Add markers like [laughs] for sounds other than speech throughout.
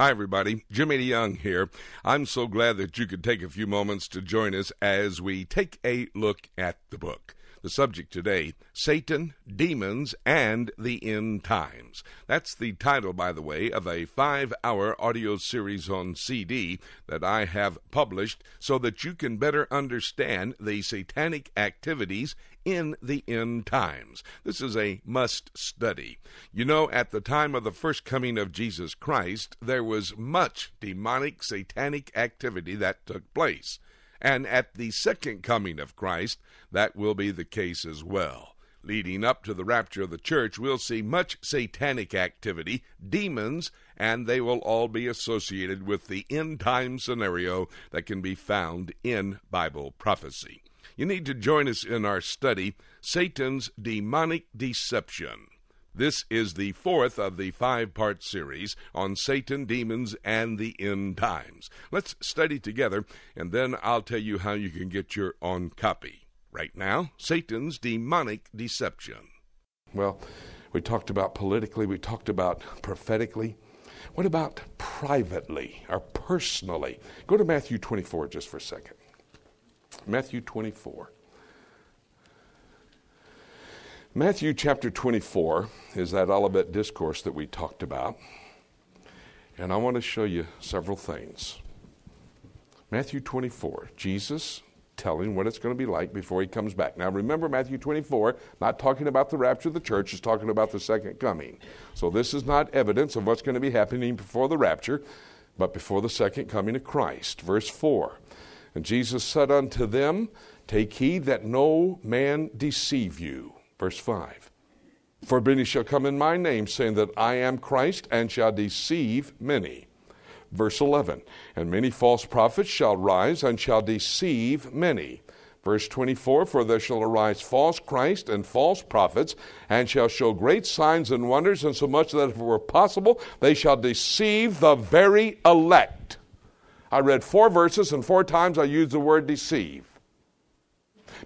Hi, everybody. Jimmy DeYoung here. I'm so glad that you could take a few moments to join us as we take a look at the book. The subject today Satan, Demons, and the End Times. That's the title, by the way, of a five hour audio series on CD that I have published so that you can better understand the satanic activities in the end times. This is a must study. You know, at the time of the first coming of Jesus Christ, there was much demonic, satanic activity that took place. And at the second coming of Christ, that will be the case as well. Leading up to the rapture of the church, we'll see much satanic activity, demons, and they will all be associated with the end time scenario that can be found in Bible prophecy. You need to join us in our study, Satan's Demonic Deception. This is the fourth of the five part series on Satan, demons, and the end times. Let's study together, and then I'll tell you how you can get your own copy. Right now, Satan's demonic deception. Well, we talked about politically, we talked about prophetically. What about privately or personally? Go to Matthew 24 just for a second. Matthew 24. Matthew chapter 24 is that Olivet discourse that we talked about. And I want to show you several things. Matthew 24, Jesus telling what it's going to be like before he comes back. Now remember, Matthew 24, not talking about the rapture of the church, is talking about the second coming. So this is not evidence of what's going to be happening before the rapture, but before the second coming of Christ. Verse 4 And Jesus said unto them, Take heed that no man deceive you. Verse 5 For many shall come in my name, saying that I am Christ, and shall deceive many. Verse 11 And many false prophets shall rise and shall deceive many. Verse 24 For there shall arise false Christ and false prophets, and shall show great signs and wonders, and so much that if it were possible, they shall deceive the very elect. I read four verses, and four times I used the word deceive.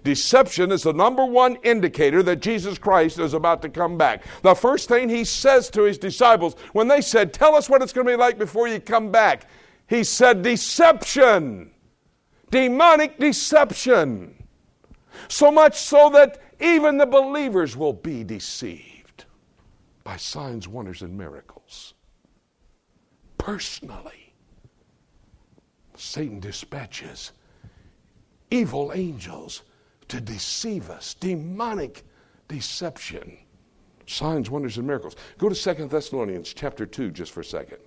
Deception is the number one indicator that Jesus Christ is about to come back. The first thing he says to his disciples when they said, Tell us what it's going to be like before you come back, he said, Deception, demonic deception. So much so that even the believers will be deceived by signs, wonders, and miracles. Personally, Satan dispatches evil angels to deceive us. Demonic deception. Signs, wonders, and miracles. Go to Second Thessalonians chapter 2 just for a second.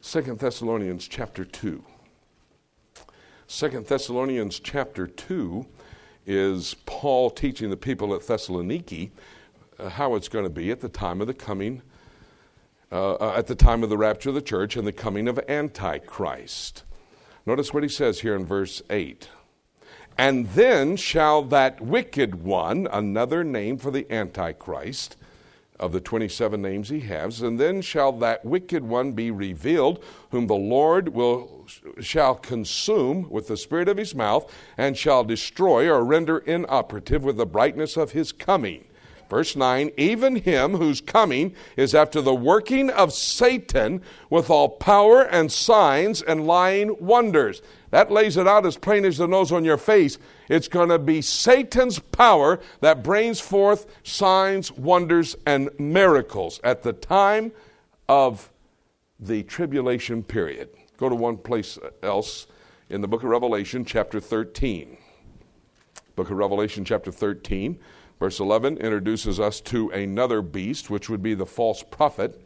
Second Thessalonians chapter 2. Second Thessalonians chapter 2 is Paul teaching the people at Thessaloniki uh, how it's going to be at the time of the coming, uh, uh, at the time of the rapture of the church and the coming of Antichrist. Notice what he says here in verse 8. And then shall that wicked one, another name for the Antichrist, of the 27 names he has, and then shall that wicked one be revealed, whom the Lord will shall consume with the spirit of his mouth, and shall destroy or render inoperative with the brightness of his coming. Verse 9, even him whose coming is after the working of Satan with all power and signs and lying wonders. That lays it out as plain as the nose on your face. It's going to be Satan's power that brings forth signs, wonders, and miracles at the time of the tribulation period. Go to one place else in the book of Revelation, chapter 13. Book of Revelation, chapter 13. Verse 11 introduces us to another beast, which would be the false prophet.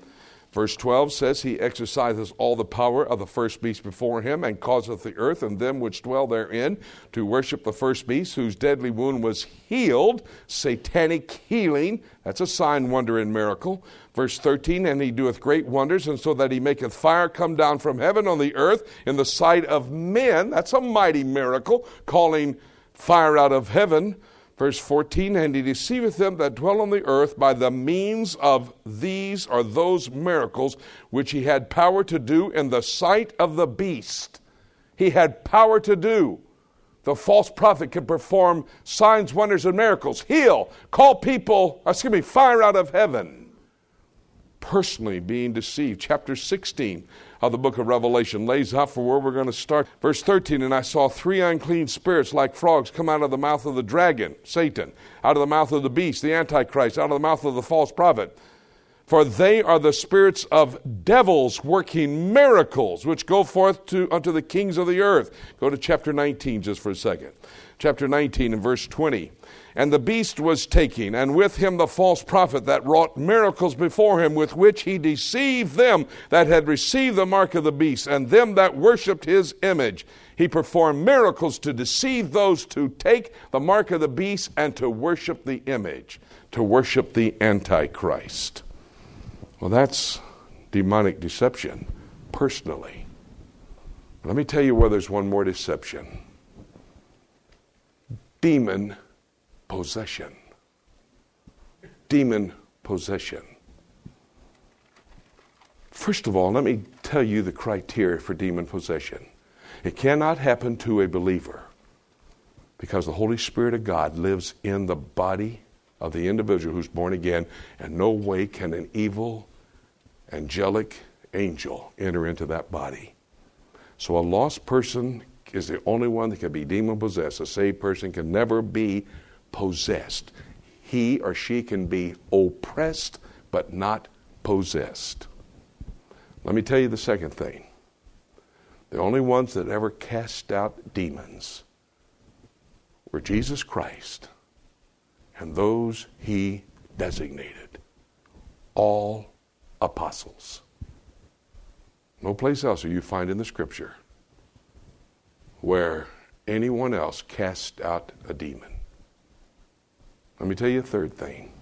Verse 12 says, He exercises all the power of the first beast before him, and causeth the earth and them which dwell therein to worship the first beast, whose deadly wound was healed. Satanic healing. That's a sign, wonder, and miracle. Verse 13, And he doeth great wonders, and so that he maketh fire come down from heaven on the earth in the sight of men. That's a mighty miracle, calling fire out of heaven. Verse 14, and he deceiveth them that dwell on the earth by the means of these or those miracles which he had power to do in the sight of the beast. He had power to do. The false prophet could perform signs, wonders, and miracles, heal, call people, excuse me, fire out of heaven. Personally being deceived. Chapter 16 of the book of Revelation lays out for where we're going to start. Verse 13, and I saw three unclean spirits like frogs come out of the mouth of the dragon, Satan, out of the mouth of the beast, the Antichrist, out of the mouth of the false prophet. For they are the spirits of devils working miracles, which go forth to, unto the kings of the earth. Go to chapter 19 just for a second. Chapter 19 and verse 20. And the beast was taken, and with him the false prophet that wrought miracles before him, with which he deceived them that had received the mark of the beast, and them that worshipped his image. He performed miracles to deceive those to take the mark of the beast and to worship the image, to worship the Antichrist. Well, that's demonic deception, personally. Let me tell you where there's one more deception demon possession. Demon possession. First of all, let me tell you the criteria for demon possession. It cannot happen to a believer because the Holy Spirit of God lives in the body of the individual who's born again, and no way can an evil, angelic angel enter into that body. So a lost person is the only one that can be demon possessed. A saved person can never be possessed. He or she can be oppressed, but not possessed. Let me tell you the second thing. The only ones that ever cast out demons were Jesus Christ and those he designated. All apostles. No place else will you find in the scripture where anyone else cast out a demon. Let me tell you a third thing.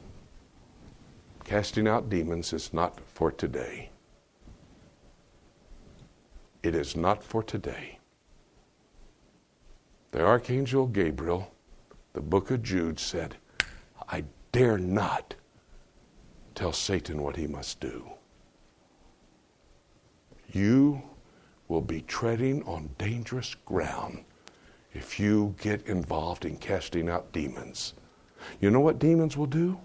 Casting out demons is not for today. It is not for today. The Archangel Gabriel, the book of Jude said, I dare not tell Satan what he must do. You will be treading on dangerous ground if you get involved in casting out demons. You know what demons will do?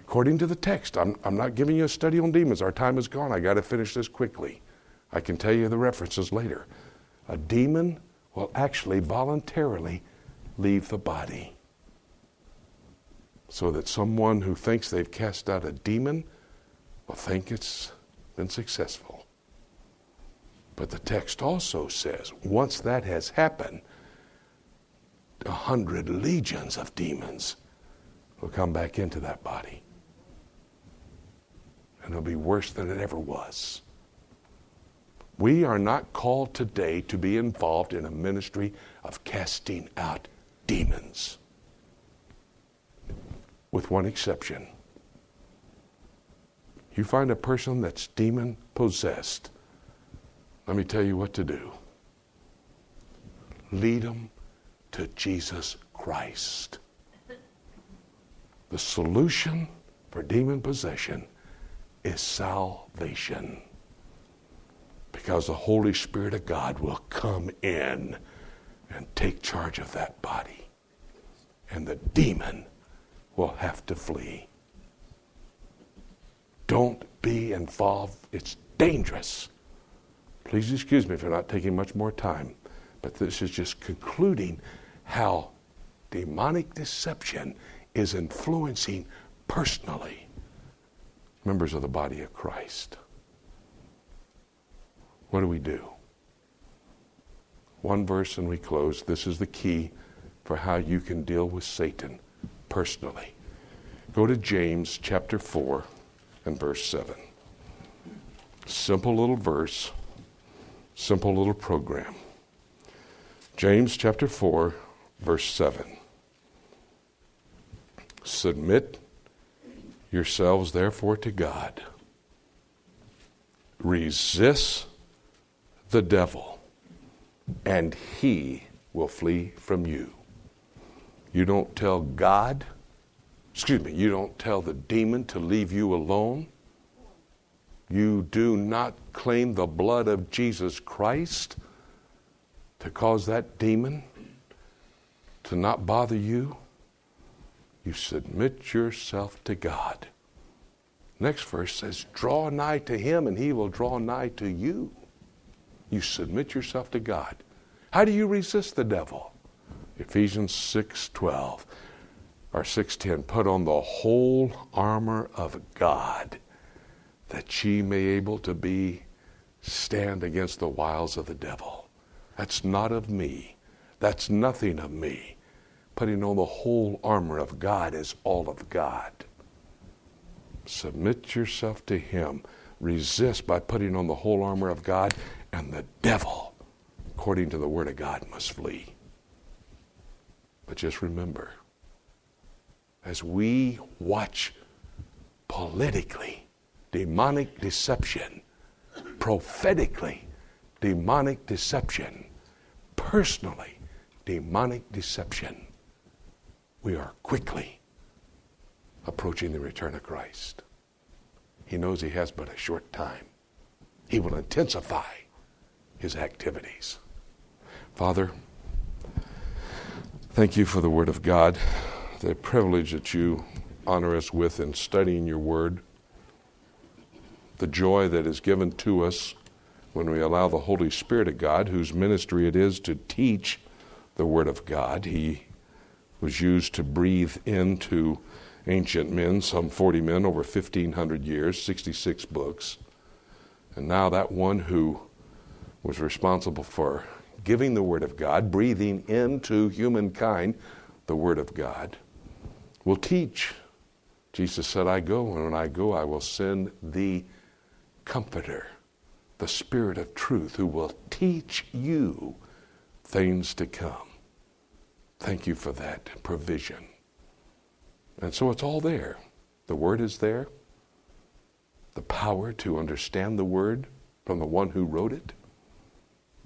According to the text, I'm, I'm not giving you a study on demons. Our time is gone. I got to finish this quickly. I can tell you the references later. A demon will actually voluntarily leave the body. So that someone who thinks they've cast out a demon will think it's been successful. But the text also says once that has happened, a hundred legions of demons will come back into that body. And it'll be worse than it ever was. We are not called today to be involved in a ministry of casting out demons, with one exception. You find a person that's demon possessed, let me tell you what to do. Lead them to Jesus Christ. The solution for demon possession is salvation. Because the Holy Spirit of God will come in and take charge of that body. And the demon will have to flee. Don't be involved. It's dangerous. Please excuse me for not taking much more time, but this is just concluding how demonic deception is influencing personally members of the body of Christ. What do we do? One verse and we close. This is the key for how you can deal with Satan personally. Go to James chapter 4 and verse 7. Simple little verse, simple little program. James chapter 4 verse 7. Submit yourselves, therefore, to God. Resist the devil, and he will flee from you. You don't tell God, excuse me, you don't tell the demon to leave you alone. You do not claim the blood of Jesus Christ to cause that demon to not bother you, you submit yourself to God Next verse says, Draw nigh to him, and he will draw nigh to you. You submit yourself to God. How do you resist the devil? Ephesians 6:12 or 6:10 put on the whole armor of God that ye may able to be stand against the wiles of the devil. That's not of me. That's nothing of me. Putting on the whole armor of God is all of God. Submit yourself to Him. Resist by putting on the whole armor of God, and the devil, according to the Word of God, must flee. But just remember, as we watch politically demonic deception, prophetically demonic deception, personally demonic deception, we are quickly approaching the return of Christ. He knows he has but a short time. He will intensify his activities. Father, thank you for the Word of God, the privilege that you honor us with in studying your Word, the joy that is given to us when we allow the Holy Spirit of God, whose ministry it is to teach the Word of God. He was used to breathe into ancient men, some 40 men over 1,500 years, 66 books. And now that one who was responsible for giving the Word of God, breathing into humankind the Word of God, will teach. Jesus said, I go, and when I go, I will send the Comforter, the Spirit of truth, who will teach you things to come. Thank you for that provision. And so it's all there. The Word is there, the power to understand the Word from the one who wrote it.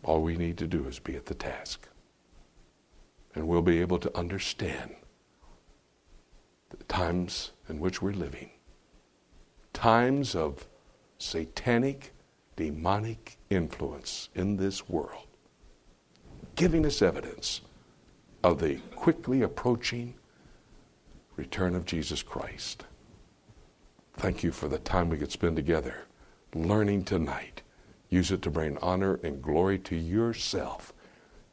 All we need to do is be at the task. And we'll be able to understand the times in which we're living. Times of satanic, demonic influence in this world, giving us evidence of the quickly approaching return of Jesus Christ. Thank you for the time we could spend together learning tonight. Use it to bring honor and glory to yourself,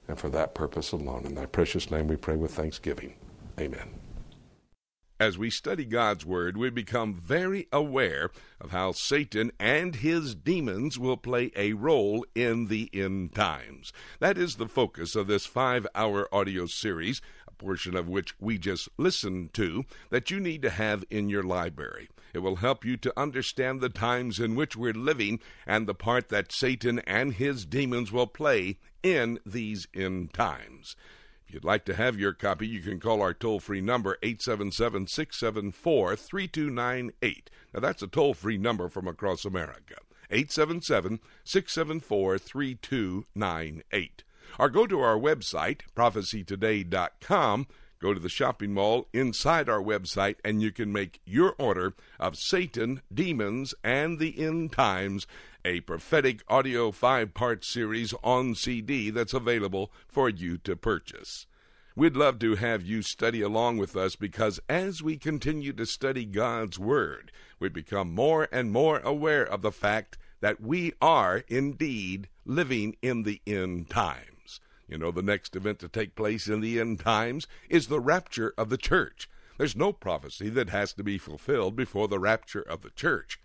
and for that purpose alone. In thy precious name we pray with thanksgiving. Amen. As we study God's Word, we become very aware of how Satan and his demons will play a role in the end times. That is the focus of this five hour audio series portion of which we just listened to, that you need to have in your library. It will help you to understand the times in which we're living and the part that Satan and his demons will play in these end times. If you'd like to have your copy, you can call our toll free number, 877 674 3298. Now, that's a toll free number from across America. 877 674 3298 or go to our website, prophecytoday.com. Go to the shopping mall inside our website, and you can make your order of Satan, Demons, and the End Times, a prophetic audio five part series on CD that's available for you to purchase. We'd love to have you study along with us because as we continue to study God's Word, we become more and more aware of the fact that we are indeed living in the end time. You know, the next event to take place in the end times is the rapture of the church. There's no prophecy that has to be fulfilled before the rapture of the church.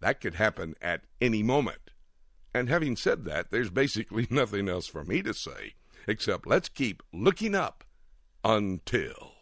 That could happen at any moment. And having said that, there's basically [laughs] nothing else for me to say except let's keep looking up until.